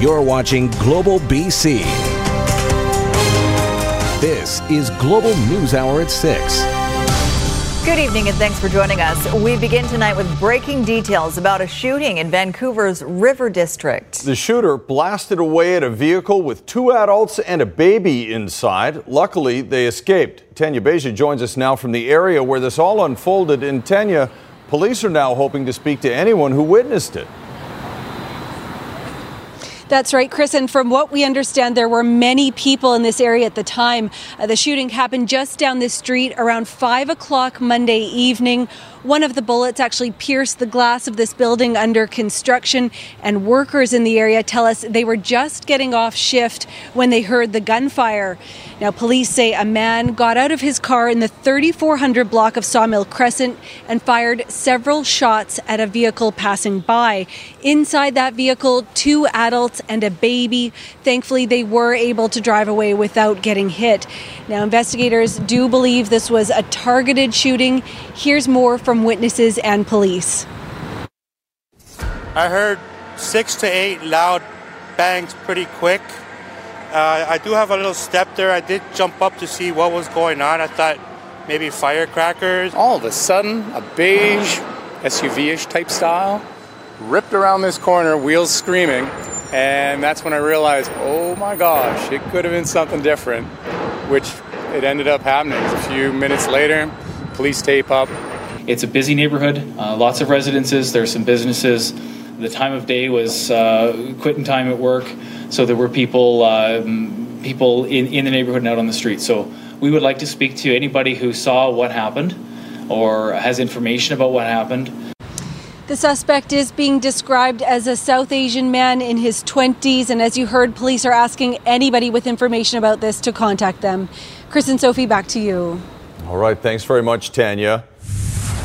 You're watching Global BC. This is Global News Hour at 6. Good evening and thanks for joining us. We begin tonight with breaking details about a shooting in Vancouver's River District. The shooter blasted away at a vehicle with two adults and a baby inside. Luckily, they escaped. Tanya Beja joins us now from the area where this all unfolded. In Tanya, police are now hoping to speak to anyone who witnessed it. That's right, Chris. And from what we understand, there were many people in this area at the time. Uh, the shooting happened just down the street around 5 o'clock Monday evening. One of the bullets actually pierced the glass of this building under construction, and workers in the area tell us they were just getting off shift when they heard the gunfire. Now, police say a man got out of his car in the 3400 block of Sawmill Crescent and fired several shots at a vehicle passing by. Inside that vehicle, two adults and a baby. Thankfully, they were able to drive away without getting hit. Now, investigators do believe this was a targeted shooting. Here's more from witnesses and police. I heard six to eight loud bangs pretty quick. Uh, I do have a little step there. I did jump up to see what was going on. I thought maybe firecrackers. All of a sudden, a beige SUV ish type style ripped around this corner, wheels screaming. And that's when I realized, oh my gosh, it could have been something different, which it ended up happening. A few minutes later, police tape up. It's a busy neighborhood, uh, lots of residences, there's some businesses. The time of day was uh, quitting time at work, so there were people uh, people in, in the neighborhood and out on the street. So we would like to speak to anybody who saw what happened or has information about what happened. The suspect is being described as a South Asian man in his 20s, and as you heard, police are asking anybody with information about this to contact them. Chris and Sophie, back to you. All right, thanks very much, Tanya.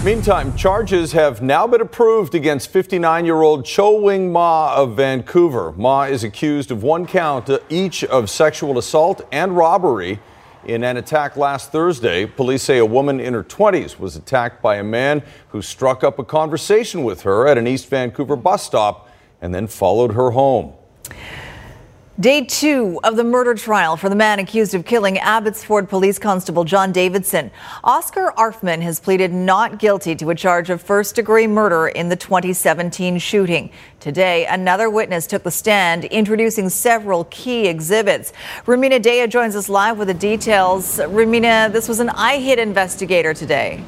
Meantime, charges have now been approved against 59 year old Cho Wing Ma of Vancouver. Ma is accused of one count each of sexual assault and robbery. In an attack last Thursday, police say a woman in her 20s was attacked by a man who struck up a conversation with her at an East Vancouver bus stop and then followed her home. Day two of the murder trial for the man accused of killing Abbotsford Police Constable John Davidson. Oscar Arfmann has pleaded not guilty to a charge of first degree murder in the 2017 shooting. Today, another witness took the stand, introducing several key exhibits. Rumina Daya joins us live with the details. Rumina, this was an IHIT investigator today.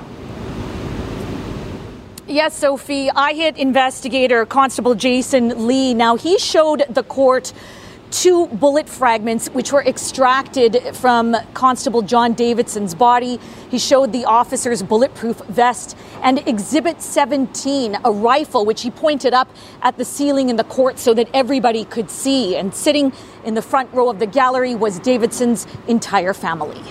Yes, Sophie. IHIT investigator Constable Jason Lee. Now, he showed the court two bullet fragments which were extracted from Constable John Davidson's body. He showed the officer's bulletproof vest and Exhibit 17, a rifle which he pointed up at the ceiling in the court so that everybody could see. And sitting in the front row of the gallery was Davidson's entire family.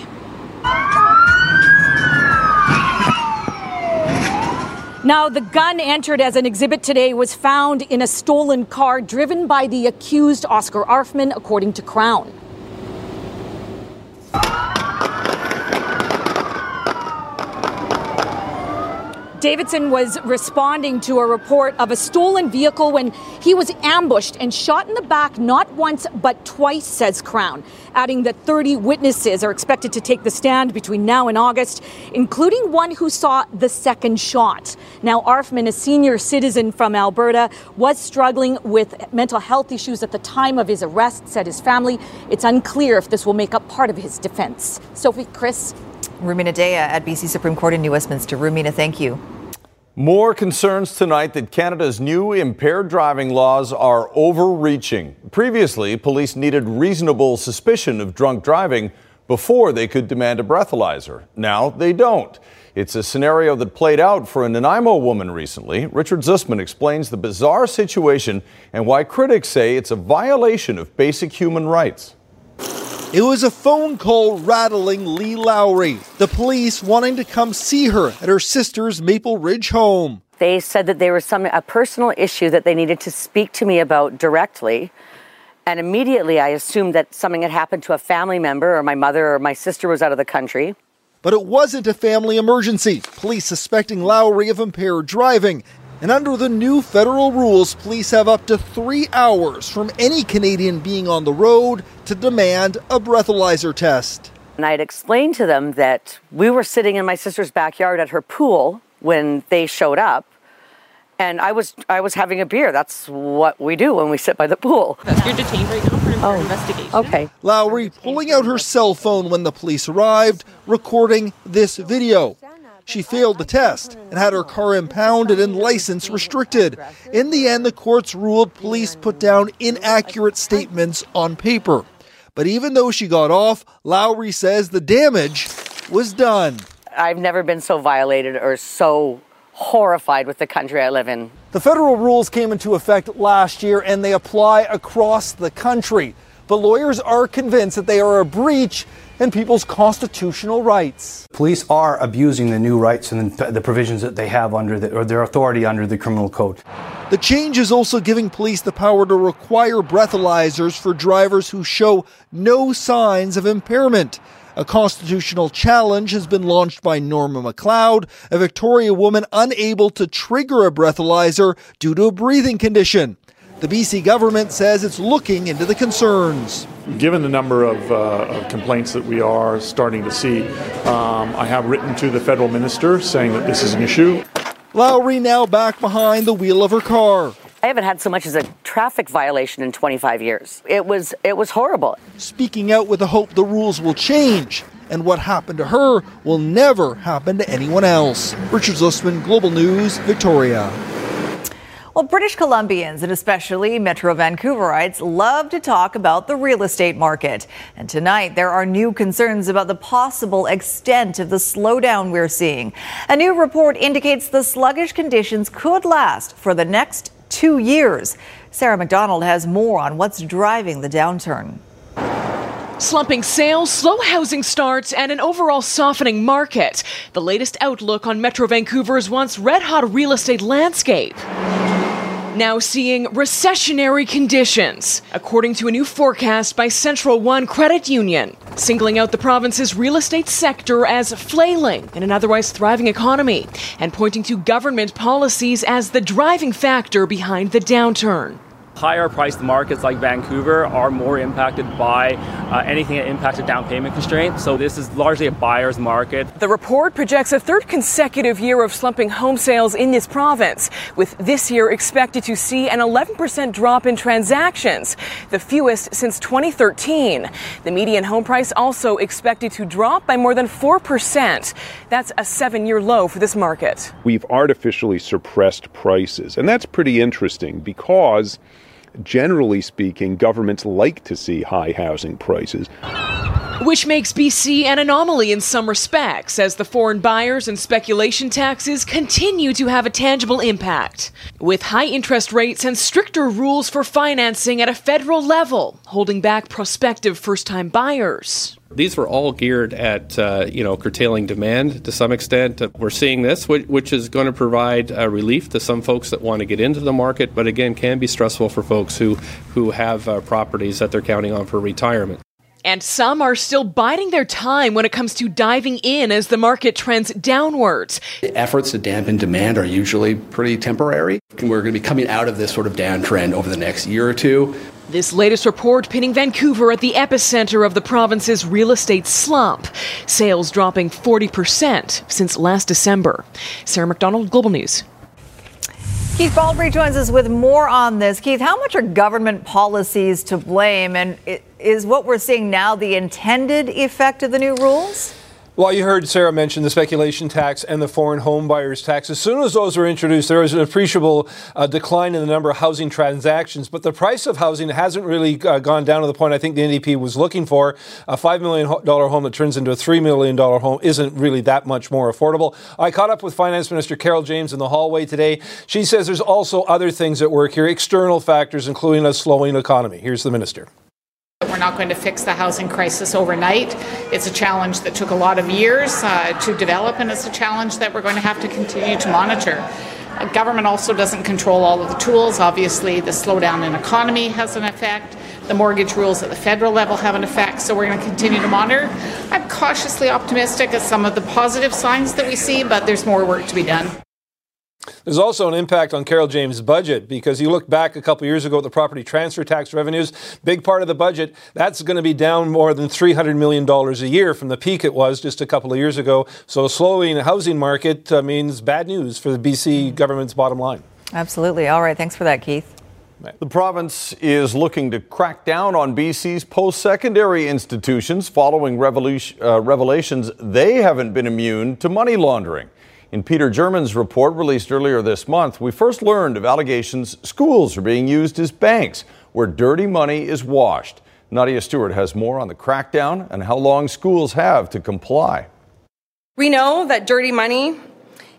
Now, the gun entered as an exhibit today was found in a stolen car driven by the accused Oscar Arfmann, according to Crown. Davidson was responding to a report of a stolen vehicle when he was ambushed and shot in the back not once but twice, says Crown, adding that 30 witnesses are expected to take the stand between now and August, including one who saw the second shot. Now, Arfmann, a senior citizen from Alberta, was struggling with mental health issues at the time of his arrest, said his family. It's unclear if this will make up part of his defense. Sophie, Chris. Rumina Daya at BC Supreme Court in New Westminster. Rumina, thank you. More concerns tonight that Canada's new impaired driving laws are overreaching. Previously, police needed reasonable suspicion of drunk driving before they could demand a breathalyzer. Now they don't. It's a scenario that played out for a Nanaimo woman recently. Richard Zussman explains the bizarre situation and why critics say it's a violation of basic human rights. It was a phone call rattling Lee Lowry, the police wanting to come see her at her sister's Maple Ridge home. They said that there was some a personal issue that they needed to speak to me about directly. And immediately I assumed that something had happened to a family member or my mother or my sister was out of the country. But it wasn't a family emergency. Police suspecting Lowry of impaired driving And under the new federal rules, police have up to three hours from any Canadian being on the road to demand a breathalyzer test. And I had explained to them that we were sitting in my sister's backyard at her pool when they showed up. And I was I was having a beer. That's what we do when we sit by the pool. You're detained right now for an oh, investigation. Okay. Lowry pulling out her cell phone when the police arrived, recording this video. She failed the test and had her car impounded and license restricted. In the end, the courts ruled police put down inaccurate statements on paper. But even though she got off, Lowry says the damage was done. I've never been so violated or so horrified with the country I live in. The federal rules came into effect last year and they apply across the country. But lawyers are convinced that they are a breach in people's constitutional rights. Police are abusing the new rights and the provisions that they have under the, or their authority under the criminal code. The change is also giving police the power to require breathalyzers for drivers who show no signs of impairment. A constitutional challenge has been launched by Norma McLeod, a Victoria woman unable to trigger a breathalyzer due to a breathing condition. The BC government says it's looking into the concerns. Given the number of, uh, of complaints that we are starting to see, um, I have written to the federal minister saying that this is an issue. Lowry now back behind the wheel of her car. I haven't had so much as a traffic violation in 25 years. It was it was horrible. Speaking out with the hope the rules will change and what happened to her will never happen to anyone else. Richard Zussman, Global News, Victoria. Well, British Columbians and especially Metro Vancouverites love to talk about the real estate market. And tonight, there are new concerns about the possible extent of the slowdown we're seeing. A new report indicates the sluggish conditions could last for the next two years. Sarah McDonald has more on what's driving the downturn. Slumping sales, slow housing starts, and an overall softening market. The latest outlook on Metro Vancouver's once red hot real estate landscape now seeing recessionary conditions, according to a new forecast by Central One Credit Union, singling out the province's real estate sector as flailing in an otherwise thriving economy and pointing to government policies as the driving factor behind the downturn higher priced markets like Vancouver are more impacted by uh, anything that impacts a down payment constraint. So this is largely a buyer's market. The report projects a third consecutive year of slumping home sales in this province, with this year expected to see an 11% drop in transactions, the fewest since 2013. The median home price also expected to drop by more than 4%. That's a seven year low for this market. We've artificially suppressed prices, and that's pretty interesting because generally speaking, governments like to see high housing prices. Which makes BC an anomaly in some respects, as the foreign buyers and speculation taxes continue to have a tangible impact. With high interest rates and stricter rules for financing at a federal level, holding back prospective first time buyers. These were all geared at uh, you know curtailing demand to some extent. We're seeing this, which, which is going to provide uh, relief to some folks that want to get into the market, but again can be stressful for folks who who have uh, properties that they're counting on for retirement. And some are still biding their time when it comes to diving in as the market trends downwards. The efforts to dampen demand are usually pretty temporary. We're going to be coming out of this sort of downtrend over the next year or two. This latest report pinning Vancouver at the epicenter of the province's real estate slump. Sales dropping 40% since last December. Sarah McDonald, Global News. Keith Baldry joins us with more on this. Keith, how much are government policies to blame? And is what we're seeing now the intended effect of the new rules? Well, you heard Sarah mention the speculation tax and the foreign home buyers tax. As soon as those were introduced, there was an appreciable uh, decline in the number of housing transactions. But the price of housing hasn't really uh, gone down to the point I think the NDP was looking for. A $5 million home that turns into a $3 million home isn't really that much more affordable. I caught up with Finance Minister Carol James in the hallway today. She says there's also other things at work here, external factors, including a slowing economy. Here's the minister. We're not going to fix the housing crisis overnight. It's a challenge that took a lot of years uh, to develop, and it's a challenge that we're going to have to continue to monitor. Government also doesn't control all of the tools. Obviously, the slowdown in economy has an effect. The mortgage rules at the federal level have an effect, so we're going to continue to monitor. I'm cautiously optimistic at some of the positive signs that we see, but there's more work to be done. There's also an impact on Carol James' budget because you look back a couple years ago at the property transfer tax revenues, big part of the budget, that's going to be down more than $300 million a year from the peak it was just a couple of years ago. So, slowing the housing market uh, means bad news for the BC government's bottom line. Absolutely. All right. Thanks for that, Keith. The province is looking to crack down on BC's post secondary institutions following uh, revelations they haven't been immune to money laundering. In Peter German's report released earlier this month, we first learned of allegations schools are being used as banks where dirty money is washed. Nadia Stewart has more on the crackdown and how long schools have to comply. We know that dirty money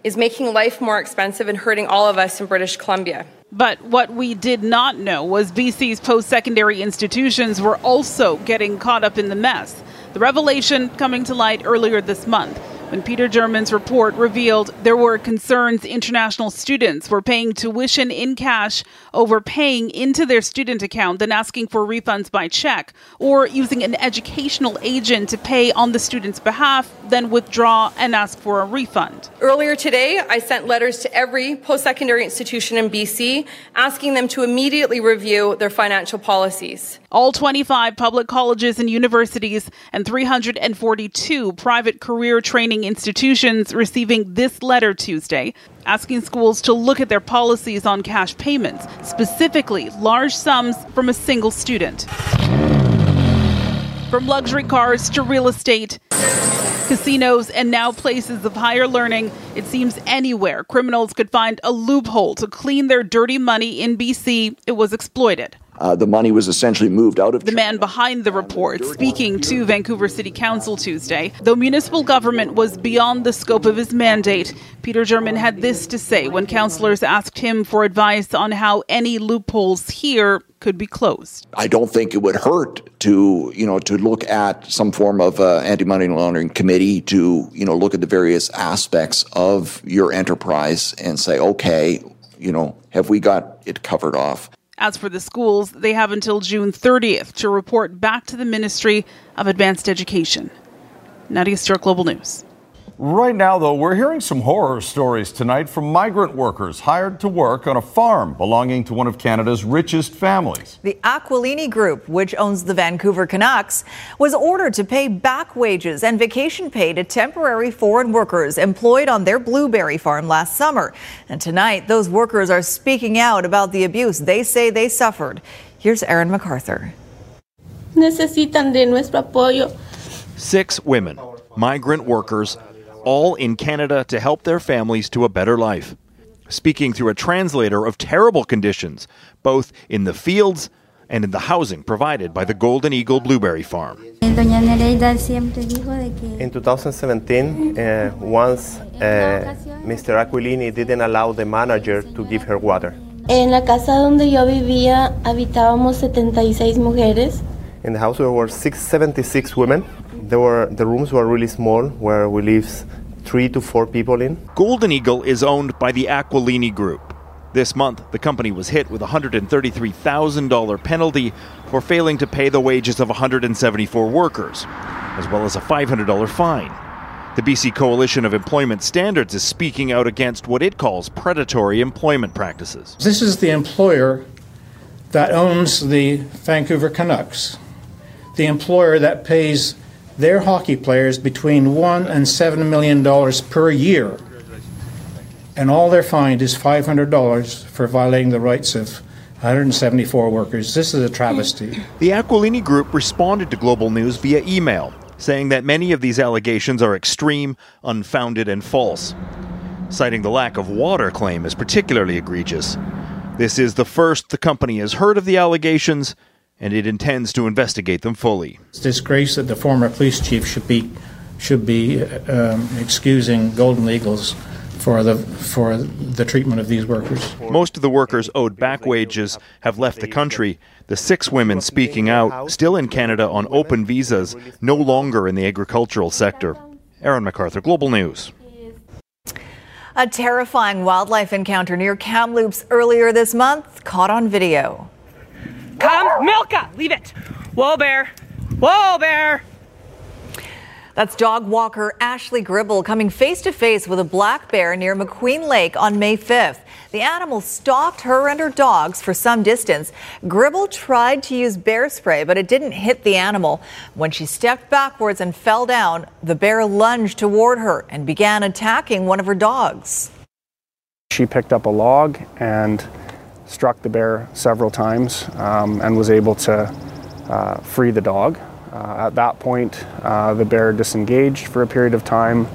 is making life more expensive and hurting all of us in British Columbia. But what we did not know was BC's post secondary institutions were also getting caught up in the mess. The revelation coming to light earlier this month when Peter German's report revealed there were concerns international students were paying tuition in cash over paying into their student account than asking for refunds by check, or using an educational agent to pay on the student's behalf, then withdraw and ask for a refund. Earlier today, I sent letters to every post secondary institution in BC asking them to immediately review their financial policies. All 25 public colleges and universities and 342 private career training institutions receiving this letter Tuesday, asking schools to look at their policies on cash payments, specifically large sums from a single student. From luxury cars to real estate, casinos, and now places of higher learning, it seems anywhere criminals could find a loophole to clean their dirty money in BC, it was exploited. Uh, the money was essentially moved out of the man behind the report speaking to Vancouver City Council Tuesday. Though municipal government was beyond the scope of his mandate, Peter German had this to say when councillors asked him for advice on how any loopholes here could be closed. I don't think it would hurt to, you know, to look at some form of uh, anti-money laundering committee to, you know, look at the various aspects of your enterprise and say, okay, you know, have we got it covered off? As for the schools, they have until June 30th to report back to the Ministry of Advanced Education. Nadia Stewart, Global News. Right now, though, we're hearing some horror stories tonight from migrant workers hired to work on a farm belonging to one of Canada's richest families. The Aquilini Group, which owns the Vancouver Canucks, was ordered to pay back wages and vacation pay to temporary foreign workers employed on their blueberry farm last summer. And tonight, those workers are speaking out about the abuse they say they suffered. Here's Aaron MacArthur. Necesitan de nuestro apoyo. Six women, migrant workers all in Canada to help their families to a better life. Speaking through a translator of terrible conditions, both in the fields and in the housing provided by the Golden Eagle Blueberry Farm. In 2017, uh, once uh, Mr. Aquilini didn't allow the manager to give her water. En la casa donde yo vivía habitábamos 76 mujeres. In the house there were 676 women. There were the rooms were really small where we live three to four people in. Golden Eagle is owned by the Aquilini Group. This month, the company was hit with a $133,000 penalty for failing to pay the wages of 174 workers, as well as a $500 fine. The BC Coalition of Employment Standards is speaking out against what it calls predatory employment practices. This is the employer that owns the Vancouver Canucks, the employer that pays their hockey players between one and seven million dollars per year, and all they're fined is five hundred dollars for violating the rights of 174 workers. This is a travesty. The Aquilini Group responded to Global News via email, saying that many of these allegations are extreme, unfounded, and false, citing the lack of water claim as particularly egregious. This is the first the company has heard of the allegations and it intends to investigate them fully. It's disgrace that the former police chief should be should be um, excusing Golden Eagles for the for the treatment of these workers. Most of the workers owed back wages have left the country. The six women speaking out, still in Canada on open visas, no longer in the agricultural sector. Aaron MacArthur, Global News. A terrifying wildlife encounter near Kamloops earlier this month, caught on video. Come, Milka, leave it. Whoa, bear. Whoa, bear. That's dog walker Ashley Gribble coming face to face with a black bear near McQueen Lake on May 5th. The animal stalked her and her dogs for some distance. Gribble tried to use bear spray, but it didn't hit the animal. When she stepped backwards and fell down, the bear lunged toward her and began attacking one of her dogs. She picked up a log and struck the bear several times um, and was able to uh, free the dog. Uh, at that point, uh, the bear disengaged for a period of time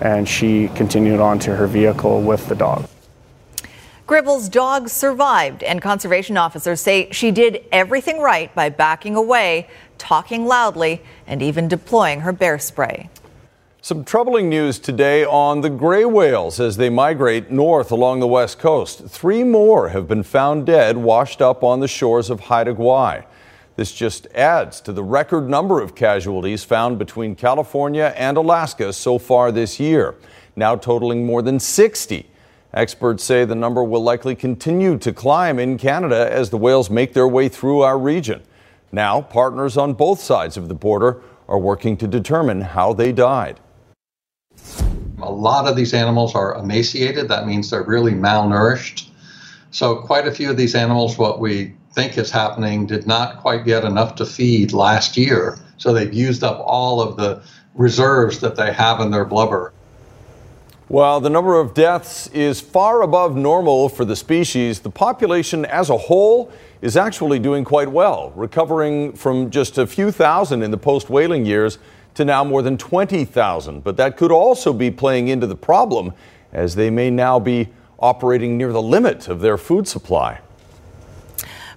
and she continued on to her vehicle with the dog. Gribble's dog survived, and conservation officers say she did everything right by backing away, talking loudly, and even deploying her bear spray. Some troubling news today on the gray whales as they migrate north along the west coast. Three more have been found dead, washed up on the shores of Haida Gwaii. This just adds to the record number of casualties found between California and Alaska so far this year, now totaling more than 60. Experts say the number will likely continue to climb in Canada as the whales make their way through our region. Now, partners on both sides of the border are working to determine how they died. A lot of these animals are emaciated. That means they're really malnourished. So, quite a few of these animals, what we think is happening, did not quite get enough to feed last year. So, they've used up all of the reserves that they have in their blubber. While the number of deaths is far above normal for the species, the population as a whole is actually doing quite well, recovering from just a few thousand in the post whaling years to now more than 20,000. But that could also be playing into the problem as they may now be operating near the limit of their food supply.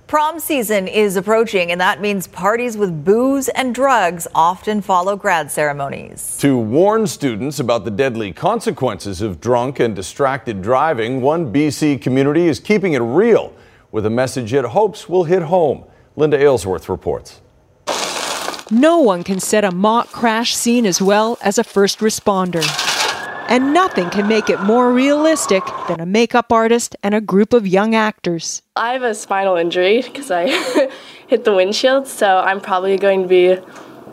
Prom season is approaching, and that means parties with booze and drugs often follow grad ceremonies. To warn students about the deadly consequences of drunk and distracted driving, one BC community is keeping it real with a message it hopes will hit home. Linda Aylesworth reports. No one can set a mock crash scene as well as a first responder. And nothing can make it more realistic than a makeup artist and a group of young actors. I have a spinal injury because I hit the windshield, so I'm probably going to be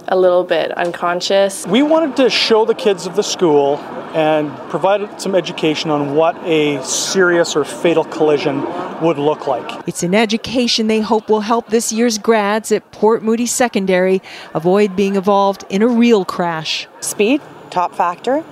a little bit unconscious. We wanted to show the kids of the school and provide some education on what a serious or fatal collision would look like. It's an education they hope will help this year's grads at Port Moody Secondary avoid being involved in a real crash. Speed, top factor.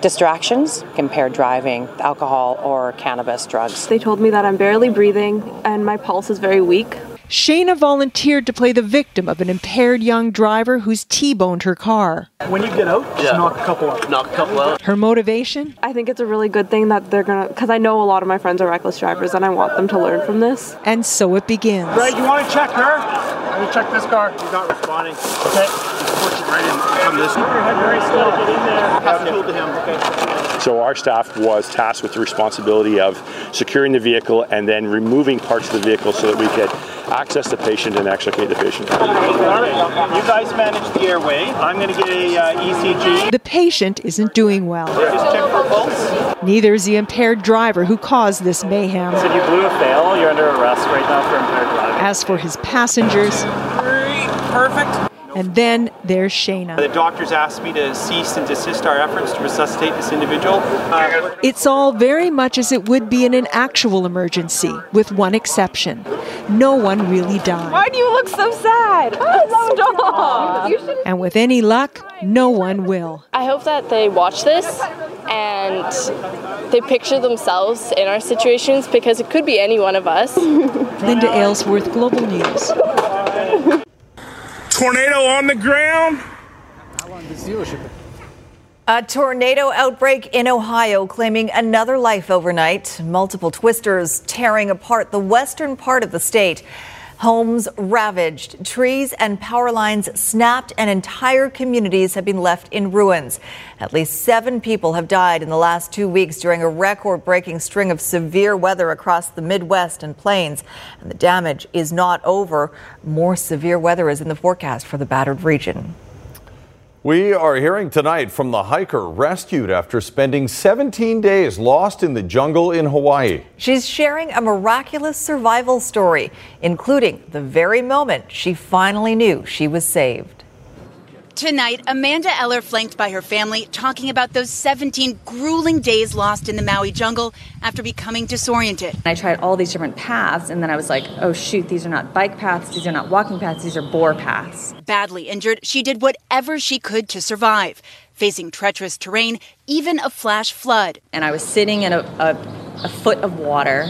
Distractions, impaired driving, alcohol, or cannabis drugs. They told me that I'm barely breathing and my pulse is very weak. Shayna volunteered to play the victim of an impaired young driver who's T-boned her car. When you get out, just Yeah. knock a couple out. Knock a couple out. Her motivation? I think it's a really good thing that they're gonna, because I know a lot of my friends are reckless drivers and I want them to learn from this. And so it begins. Greg, you want to check her? Let me check this car. He's not responding. Okay. Just push it right in. Come this way. Your head very still. Get in there. Pass the tool to him. Okay. So our staff was tasked with the responsibility of securing the vehicle and then removing parts of the vehicle so that we could access the patient and extricate the patient. You guys manage the airway. I'm going to get a uh, ECG. The patient isn't doing well. Just check for pulse. Neither is the impaired driver who caused this mayhem. So you blew a fail. You're under arrest right now for impaired driving. As for his passengers, Perfect. And then there's Shayna. The doctors asked me to cease and desist our efforts to resuscitate this individual. Uh, It's all very much as it would be in an actual emergency, with one exception. No one really died. Why do you look so sad? Stop. And with any luck, no one will. I hope that they watch this and they picture themselves in our situations because it could be any one of us. Linda Aylesworth, Global News. Tornado on the ground. How long does dealership? A tornado outbreak in Ohio claiming another life overnight. Multiple twisters tearing apart the western part of the state. Homes ravaged, trees and power lines snapped, and entire communities have been left in ruins. At least seven people have died in the last two weeks during a record breaking string of severe weather across the Midwest and plains. And the damage is not over. More severe weather is in the forecast for the battered region. We are hearing tonight from the hiker rescued after spending 17 days lost in the jungle in Hawaii. She's sharing a miraculous survival story, including the very moment she finally knew she was saved. Tonight, Amanda Eller, flanked by her family, talking about those 17 grueling days lost in the Maui jungle after becoming disoriented. I tried all these different paths, and then I was like, oh shoot, these are not bike paths, these are not walking paths, these are boar paths. Badly injured, she did whatever she could to survive, facing treacherous terrain, even a flash flood. And I was sitting in a, a, a foot of water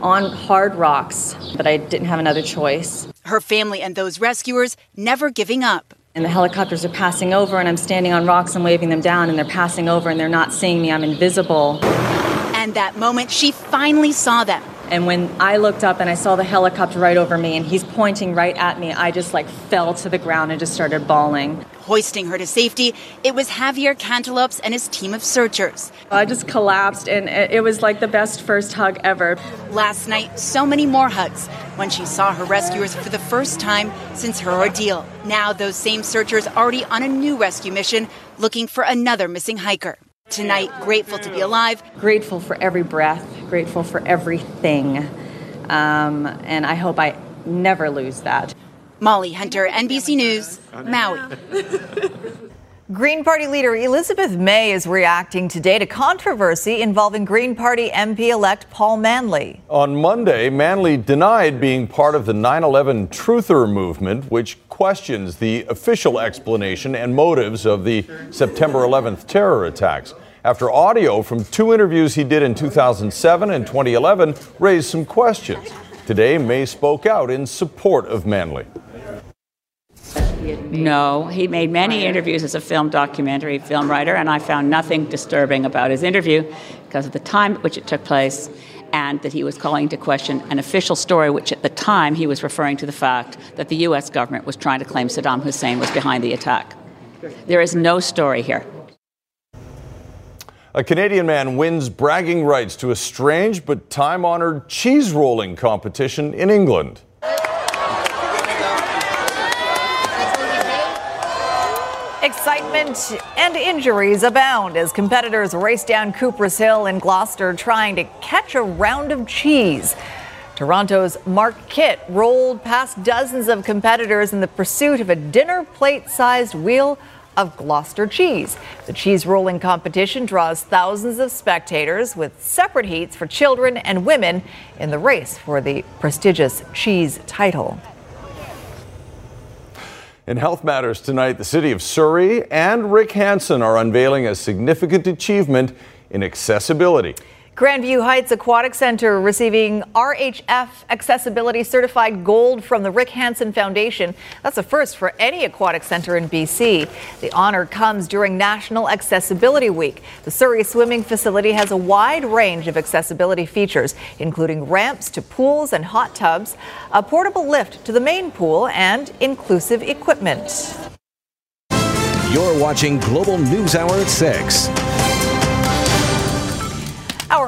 on hard rocks, but I didn't have another choice. Her family and those rescuers never giving up. And the helicopters are passing over, and I'm standing on rocks and waving them down, and they're passing over and they're not seeing me. I'm invisible. And that moment, she finally saw them. And when I looked up and I saw the helicopter right over me and he's pointing right at me, I just like fell to the ground and just started bawling. Hoisting her to safety, it was Javier Cantellops and his team of searchers. I just collapsed and it was like the best first hug ever. Last night, so many more hugs when she saw her rescuers for the first time since her ordeal. Now, those same searchers already on a new rescue mission looking for another missing hiker. Tonight, grateful to be alive. Grateful for every breath, grateful for everything. Um, and I hope I never lose that. Molly Hunter, NBC News, Maui. Green Party leader Elizabeth May is reacting today to controversy involving Green Party MP elect Paul Manly. On Monday, Manly denied being part of the 9 11 Truther movement, which questions the official explanation and motives of the September 11th terror attacks. After audio from two interviews he did in 2007 and 2011 raised some questions. Today, May spoke out in support of Manly. No, he made many interviews as a film documentary film writer, and I found nothing disturbing about his interview because of the time at which it took place and that he was calling into question an official story, which at the time he was referring to the fact that the U.S. government was trying to claim Saddam Hussein was behind the attack. There is no story here. A Canadian man wins bragging rights to a strange but time honored cheese rolling competition in England. Excitement and injuries abound as competitors race down Cooper's Hill in Gloucester trying to catch a round of cheese. Toronto's Mark Kitt rolled past dozens of competitors in the pursuit of a dinner plate sized wheel of Gloucester cheese. The cheese rolling competition draws thousands of spectators with separate heats for children and women in the race for the prestigious cheese title. In Health Matters tonight, the city of Surrey and Rick Hansen are unveiling a significant achievement in accessibility. Grandview Heights Aquatic Center receiving RHF Accessibility Certified Gold from the Rick Hansen Foundation. That's a first for any aquatic center in BC. The honor comes during National Accessibility Week. The Surrey Swimming Facility has a wide range of accessibility features, including ramps to pools and hot tubs, a portable lift to the main pool, and inclusive equipment. You're watching Global News Hour at 6.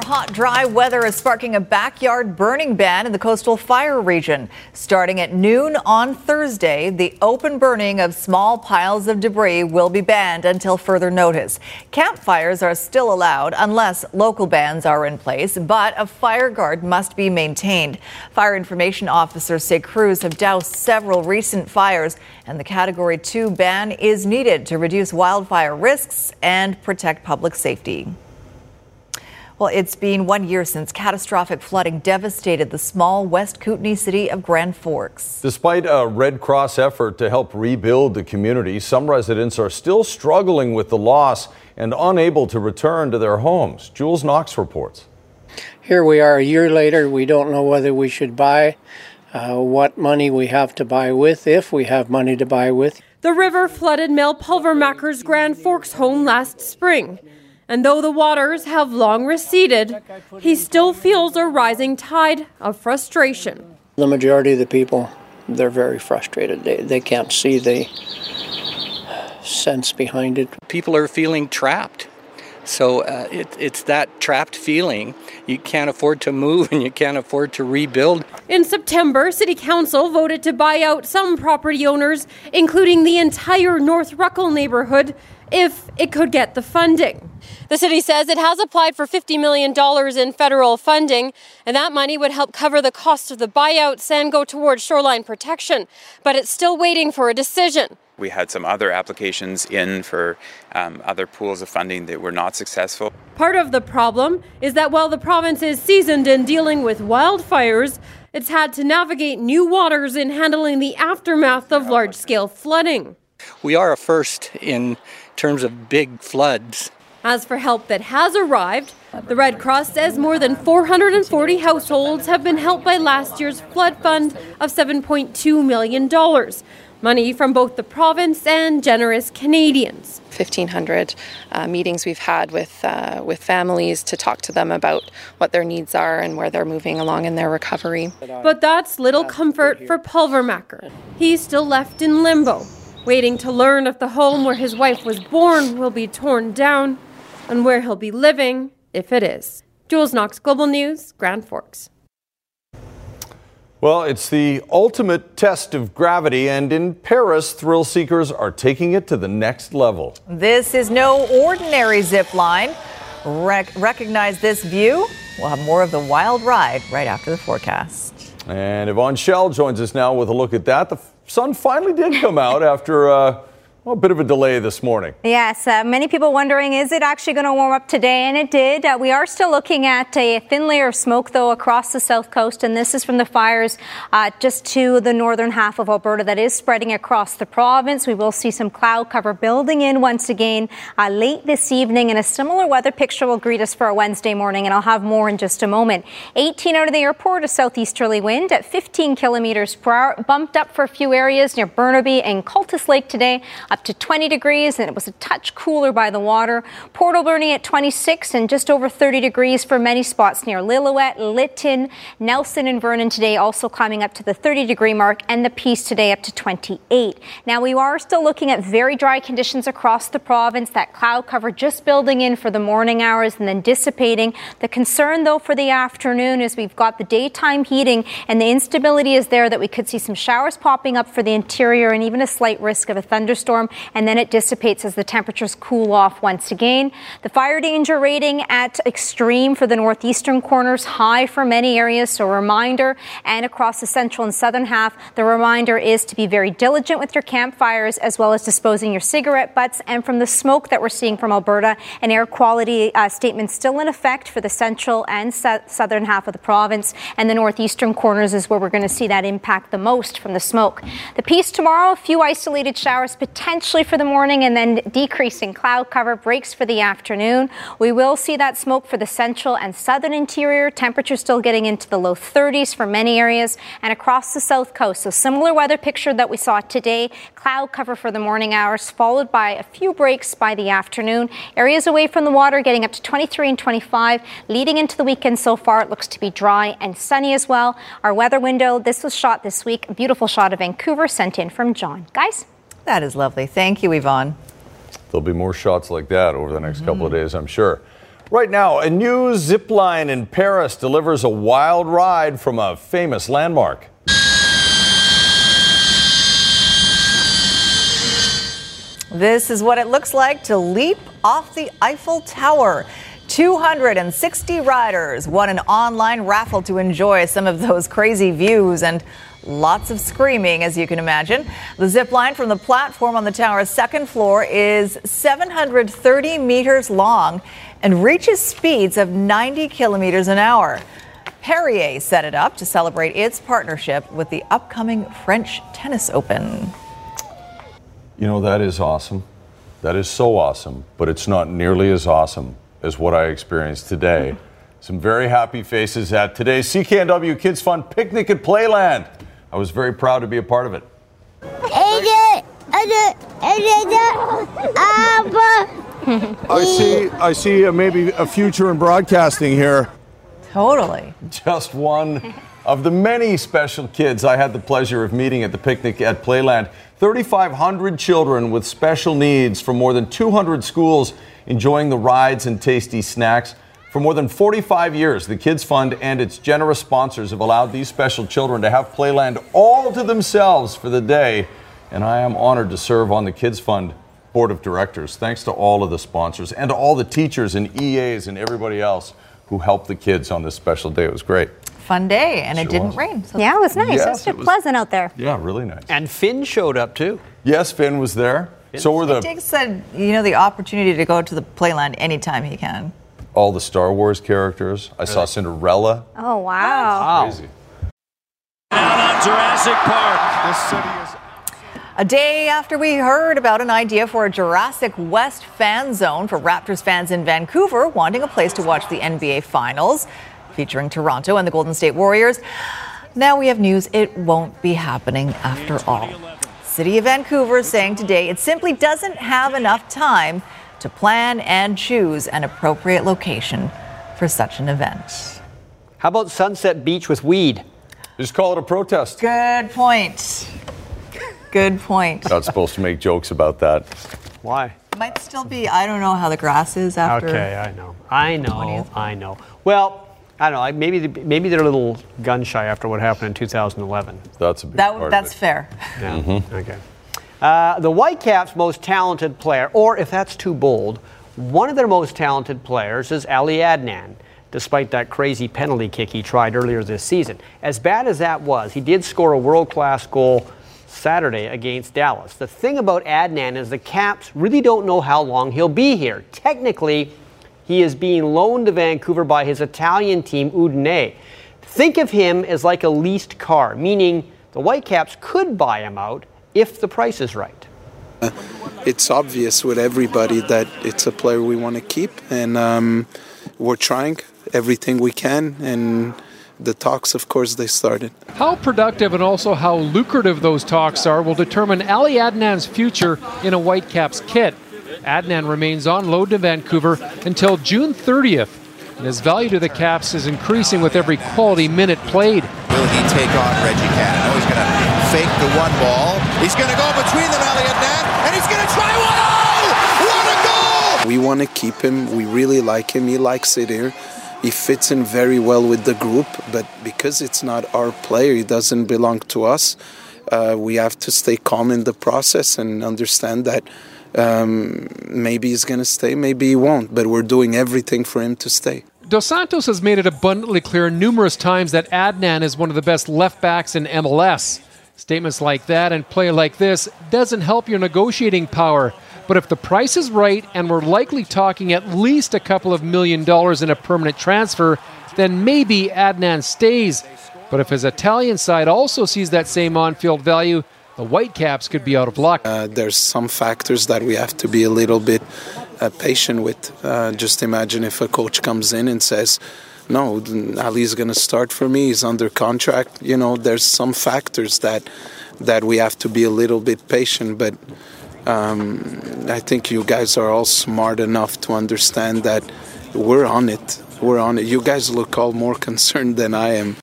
Hot, dry weather is sparking a backyard burning ban in the coastal fire region. Starting at noon on Thursday, the open burning of small piles of debris will be banned until further notice. Campfires are still allowed unless local bans are in place, but a fire guard must be maintained. Fire information officers say crews have doused several recent fires, and the Category 2 ban is needed to reduce wildfire risks and protect public safety. Well, it's been one year since catastrophic flooding devastated the small West Kootenay city of Grand Forks. Despite a Red Cross effort to help rebuild the community, some residents are still struggling with the loss and unable to return to their homes. Jules Knox reports. Here we are a year later. We don't know whether we should buy, uh, what money we have to buy with, if we have money to buy with. The river flooded Mel Pulvermacher's Grand Forks home last spring. And though the waters have long receded, he still feels a rising tide of frustration. The majority of the people, they're very frustrated. They, they can't see the sense behind it. People are feeling trapped. So uh, it, it's that trapped feeling. You can't afford to move and you can't afford to rebuild. In September, City Council voted to buy out some property owners, including the entire North Ruckle neighborhood, if it could get the funding. The city says it has applied for $50 million in federal funding, and that money would help cover the cost of the buyouts and go towards shoreline protection. But it's still waiting for a decision. We had some other applications in for um, other pools of funding that were not successful. Part of the problem is that while the province is seasoned in dealing with wildfires, it's had to navigate new waters in handling the aftermath of large scale flooding. We are a first in terms of big floods. As for help that has arrived, the Red Cross says more than 440 households have been helped by last year's flood fund of $7.2 million. Money from both the province and generous Canadians. 1,500 uh, meetings we've had with, uh, with families to talk to them about what their needs are and where they're moving along in their recovery. But that's little comfort for Pulvermacher. He's still left in limbo, waiting to learn if the home where his wife was born will be torn down and where he'll be living if it is. Jules Knox, Global News, Grand Forks. Well, it's the ultimate test of gravity, and in Paris, thrill seekers are taking it to the next level. This is no ordinary zip line. Rec- recognize this view? We'll have more of the wild ride right after the forecast. And Yvonne Schalle joins us now with a look at that. The sun finally did come out after. Uh, a bit of a delay this morning. Yes, uh, many people wondering, is it actually going to warm up today? And it did. Uh, we are still looking at a thin layer of smoke, though, across the south coast. And this is from the fires uh, just to the northern half of Alberta that is spreading across the province. We will see some cloud cover building in once again uh, late this evening. And a similar weather picture will greet us for a Wednesday morning. And I'll have more in just a moment. 18 out of the airport, a southeasterly wind at 15 kilometers per hour, bumped up for a few areas near Burnaby and Cultus Lake today up to 20 degrees, and it was a touch cooler by the water. Port Alberni at 26 and just over 30 degrees for many spots near Lillooet, Lytton, Nelson, and Vernon today, also climbing up to the 30 degree mark, and the Peace today up to 28. Now, we are still looking at very dry conditions across the province, that cloud cover just building in for the morning hours and then dissipating. The concern, though, for the afternoon is we've got the daytime heating, and the instability is there that we could see some showers popping up for the interior and even a slight risk of a thunderstorm and then it dissipates as the temperatures cool off once again. The fire danger rating at extreme for the northeastern corners, high for many areas. So, a reminder, and across the central and southern half, the reminder is to be very diligent with your campfires as well as disposing your cigarette butts. And from the smoke that we're seeing from Alberta, an air quality uh, statement still in effect for the central and su- southern half of the province. And the northeastern corners is where we're going to see that impact the most from the smoke. The Peace tomorrow, a few isolated showers potentially for the morning and then decreasing cloud cover breaks for the afternoon. We will see that smoke for the central and southern interior. Temperatures still getting into the low 30s for many areas and across the south coast. So similar weather picture that we saw today. Cloud cover for the morning hours, followed by a few breaks by the afternoon. Areas away from the water getting up to 23 and 25. Leading into the weekend so far, it looks to be dry and sunny as well. Our weather window, this was shot this week. A beautiful shot of Vancouver sent in from John. Guys? That is lovely. Thank you, Yvonne. There'll be more shots like that over the next mm-hmm. couple of days, I'm sure. Right now, a new zip line in Paris delivers a wild ride from a famous landmark. This is what it looks like to leap off the Eiffel Tower. 260 riders won an online raffle to enjoy some of those crazy views and Lots of screaming, as you can imagine. The zip line from the platform on the tower's second floor is 730 meters long and reaches speeds of 90 kilometers an hour. Perrier set it up to celebrate its partnership with the upcoming French Tennis Open. You know, that is awesome. That is so awesome, but it's not nearly as awesome as what I experienced today. Some very happy faces at today's CKNW Kids Fun picnic at Playland. I was very proud to be a part of it. I see. I see. Uh, maybe a future in broadcasting here. Totally. Just one of the many special kids I had the pleasure of meeting at the picnic at Playland. 3,500 children with special needs from more than 200 schools enjoying the rides and tasty snacks. For more than 45 years, the Kids Fund and its generous sponsors have allowed these special children to have Playland all to themselves for the day. And I am honored to serve on the Kids Fund Board of Directors. Thanks to all of the sponsors and to all the teachers and EAs and everybody else who helped the kids on this special day. It was great. fun day, and it didn't was. rain. So Yeah, it was nice. Yes, it was it was- pleasant out there. Yeah, really nice. And Finn showed up too. Yes, Finn was there. So were the Jake said, you know, the opportunity to go to the playland anytime he can. All the Star Wars characters. I saw Cinderella. Oh, wow. Crazy. on Jurassic Park. This city is A day after we heard about an idea for a Jurassic West fan zone for Raptors fans in Vancouver wanting a place to watch the NBA Finals featuring Toronto and the Golden State Warriors, now we have news it won't be happening after all. City of Vancouver is saying today it simply doesn't have enough time to plan and choose an appropriate location for such an event. How about Sunset Beach with weed? Just call it a protest. Good point. Good point. Not supposed to make jokes about that. Why? Might still be, I don't know how the grass is after. Okay, I know. I know. I know. Well, I don't know. I- Maybe maybe they're a little gun shy after what happened in 2011. That's a big That, that's fair. Yeah. Mm-hmm. Okay. Uh, the Whitecaps' most talented player, or if that's too bold, one of their most talented players is Ali Adnan, despite that crazy penalty kick he tried earlier this season. As bad as that was, he did score a world class goal Saturday against Dallas. The thing about Adnan is the Caps really don't know how long he'll be here. Technically, he is being loaned to Vancouver by his Italian team, Udine. Think of him as like a leased car, meaning the Whitecaps could buy him out if the price is right. it's obvious with everybody that it's a player we want to keep, and um, we're trying everything we can. And the talks, of course, they started. How productive and also how lucrative those talks are will determine Ali Adnan's future in a Whitecaps kit. Adnan remains on loan to Vancouver until June 30th, and his value to the Caps is increasing with every quality minute played. Will he take on Reggie Cannon? Oh, he's going to fake the one ball. He's going to go between them, Elliot Nat, and he's going to try one. Oh, what a goal! We want to keep him. We really like him. He likes it here. He fits in very well with the group, but because it's not our player, he doesn't belong to us. Uh, we have to stay calm in the process and understand that um, maybe he's going to stay, maybe he won't, but we're doing everything for him to stay. Dos Santos has made it abundantly clear numerous times that Adnan is one of the best left backs in MLS. Statements like that and play like this doesn't help your negotiating power. But if the price is right and we're likely talking at least a couple of million dollars in a permanent transfer, then maybe Adnan stays. But if his Italian side also sees that same on field value, the Whitecaps could be out of luck. Uh, there's some factors that we have to be a little bit uh, patient with. Uh, just imagine if a coach comes in and says, "No, Ali's going to start for me. He's under contract." You know, there's some factors that that we have to be a little bit patient. But um, I think you guys are all smart enough to understand that we're on it. We're on it. You guys look all more concerned than I am.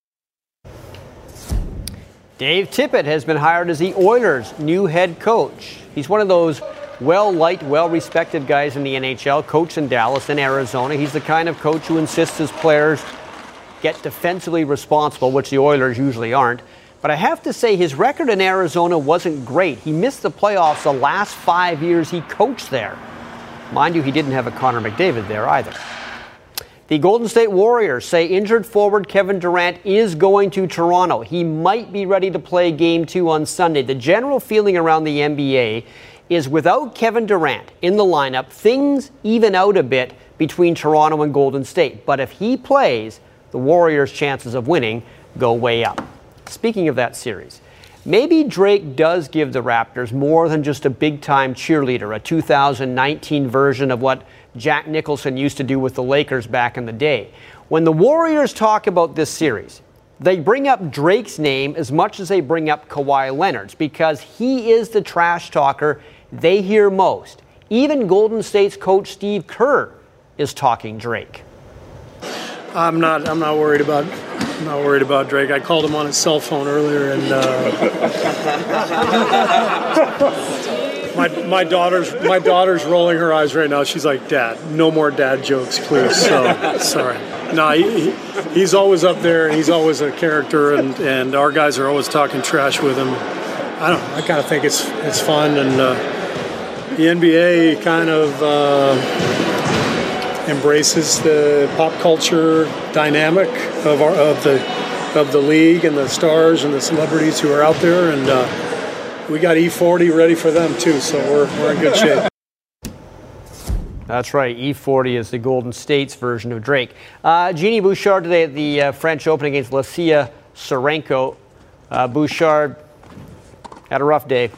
Dave Tippett has been hired as the Oilers' new head coach. He's one of those well liked, well respected guys in the NHL, coached in Dallas and Arizona. He's the kind of coach who insists his players get defensively responsible, which the Oilers usually aren't. But I have to say, his record in Arizona wasn't great. He missed the playoffs the last five years he coached there. Mind you, he didn't have a Connor McDavid there either. The Golden State Warriors say injured forward Kevin Durant is going to Toronto. He might be ready to play game two on Sunday. The general feeling around the NBA is without Kevin Durant in the lineup, things even out a bit between Toronto and Golden State. But if he plays, the Warriors' chances of winning go way up. Speaking of that series, maybe Drake does give the Raptors more than just a big time cheerleader, a 2019 version of what Jack Nicholson used to do with the Lakers back in the day. When the Warriors talk about this series, they bring up Drake's name as much as they bring up Kawhi Leonard's because he is the trash talker they hear most. Even Golden State's coach Steve Kerr is talking Drake. I'm not. I'm not worried about. I'm not worried about Drake. I called him on his cell phone earlier, and uh, my my daughter's my daughter's rolling her eyes right now. She's like, "Dad, no more dad jokes, please." So sorry. No, he, he, he's always up there, he's always a character, and, and our guys are always talking trash with him. I don't. I kind of think it's it's fun, and uh, the NBA kind of. Uh, embraces the pop culture dynamic of our of the of the league and the stars and the celebrities who are out there, and uh, we got E40 ready for them too. So we're we're in good shape. That's right. E40 is the Golden State's version of Drake. Uh, Genie Bouchard today at the uh, French Open against Lucia Sarenko. Uh, Bouchard had a rough day.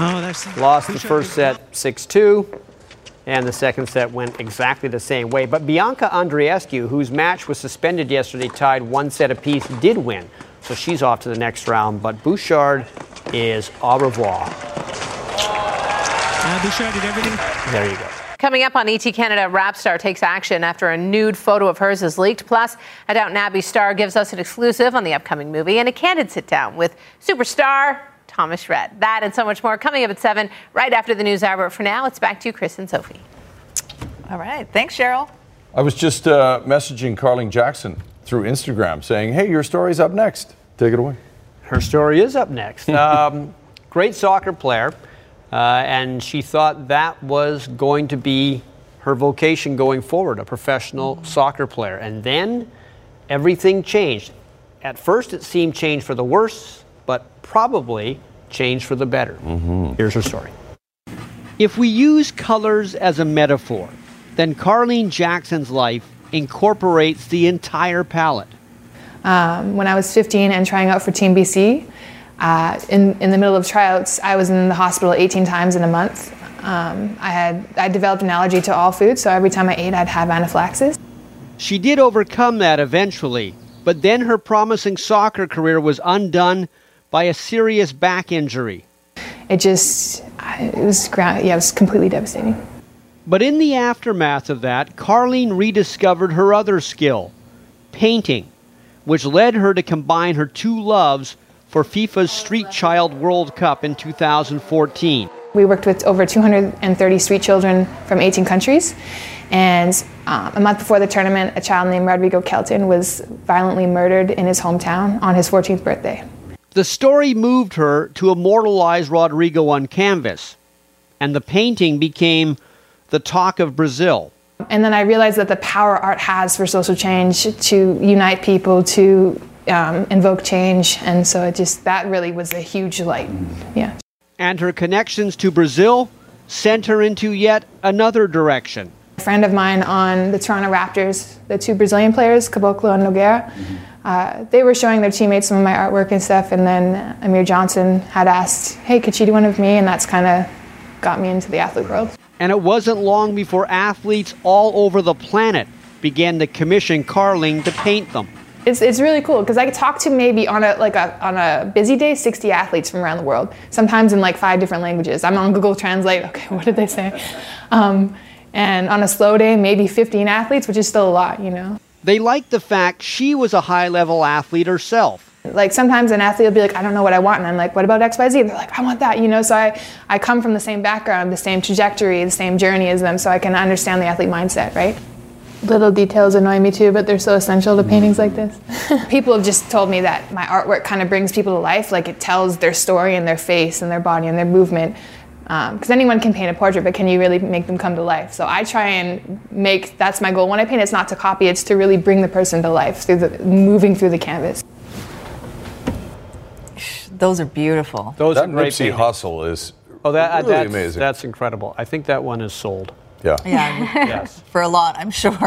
Oh, that's Lost the first set 6 2, and the second set went exactly the same way. But Bianca Andreescu, whose match was suspended yesterday, tied one set apiece, did win. So she's off to the next round. But Bouchard is au revoir. Uh, Bouchard did everything. There you go. Coming up on ET Canada, rap star takes action after a nude photo of hers is leaked. Plus, a Downton Abbey star gives us an exclusive on the upcoming movie and a candid sit down with superstar Thomas Rhett. That and so much more coming up at 7 right after the news hour. But for now, it's back to you, Chris and Sophie. All right. Thanks, Cheryl. I was just uh, messaging Carling Jackson through Instagram saying, hey, your story's up next. Take it away. Her story is up next. um, great soccer player, uh, and she thought that was going to be her vocation going forward, a professional soccer player. And then everything changed. At first, it seemed changed for the worse, but probably changed for the better. Here's her story. If we use colors as a metaphor, then Carlene Jackson's life incorporates the entire palette. Um, when I was 15 and trying out for Team BC, uh, in, in the middle of tryouts, I was in the hospital 18 times in a month. Um, I had I developed an allergy to all food, so every time I ate, I'd have anaphylaxis. She did overcome that eventually, but then her promising soccer career was undone by a serious back injury. It just it was ground, yeah, it was completely devastating. But in the aftermath of that, Carlene rediscovered her other skill, painting, which led her to combine her two loves for FIFA's Street Child World Cup in 2014. We worked with over 230 street children from 18 countries. And um, a month before the tournament, a child named Rodrigo Kelton was violently murdered in his hometown on his 14th birthday. The story moved her to immortalize Rodrigo on canvas, and the painting became the talk of Brazil. And then I realized that the power art has for social change to unite people, to um, invoke change. And so it just, that really was a huge light. Yeah. And her connections to Brazil sent her into yet another direction. A friend of mine on the Toronto Raptors, the two Brazilian players, Caboclo and Nogueira, uh, they were showing their teammates some of my artwork and stuff. And then Amir Johnson had asked, hey, could she do one of me? And that's kind of got me into the athlete world. And it wasn't long before athletes all over the planet began to commission Carling to paint them. It's, it's really cool because I talk to maybe on a like a on a busy day 60 athletes from around the world. Sometimes in like five different languages. I'm on Google Translate. Okay, what did they say? Um, and on a slow day, maybe 15 athletes, which is still a lot, you know. They liked the fact she was a high level athlete herself. Like sometimes an athlete will be like, I don't know what I want, and I'm like, what about X, Y, Z? And they're like, I want that, you know. So I, I come from the same background, the same trajectory, the same journey as them, so I can understand the athlete mindset, right? Little details annoy me too, but they're so essential to paintings like this. people have just told me that my artwork kind of brings people to life, like it tells their story and their face and their body and their movement. Because um, anyone can paint a portrait, but can you really make them come to life? So I try and make that's my goal. When I paint, it's not to copy; it's to really bring the person to life through the moving through the canvas. Those are beautiful. Those that are great Nipsey paintings. Hussle is Oh, that, really that's, amazing. that's incredible. I think that one is sold. yeah. Yeah, Yes. for a lot, I'm sure.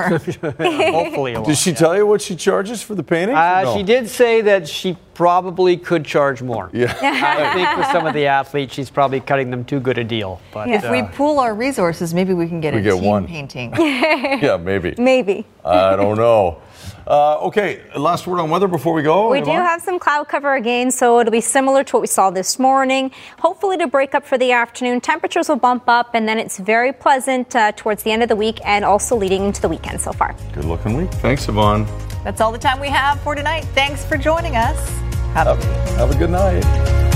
Hopefully a lot. Did she tell you what she charges for the painting? Uh, No. She did say that she probably could charge more. Yeah. I think with some of the athletes, she's probably cutting them too good a deal. But if we uh, pool our resources, maybe we can get We a get team one. painting. yeah, maybe. Maybe. I don't know. Uh, okay, last word on weather before we go. We do have some cloud cover again, so it'll be similar to what we saw this morning. Hopefully, to break up for the afternoon, temperatures will bump up, and then it's very pleasant uh, towards the end of the week and also leading into the weekend so far. Good looking week. Thanks, Yvonne. That's all the time we have for tonight. Thanks for joining us. Have a Have a good night.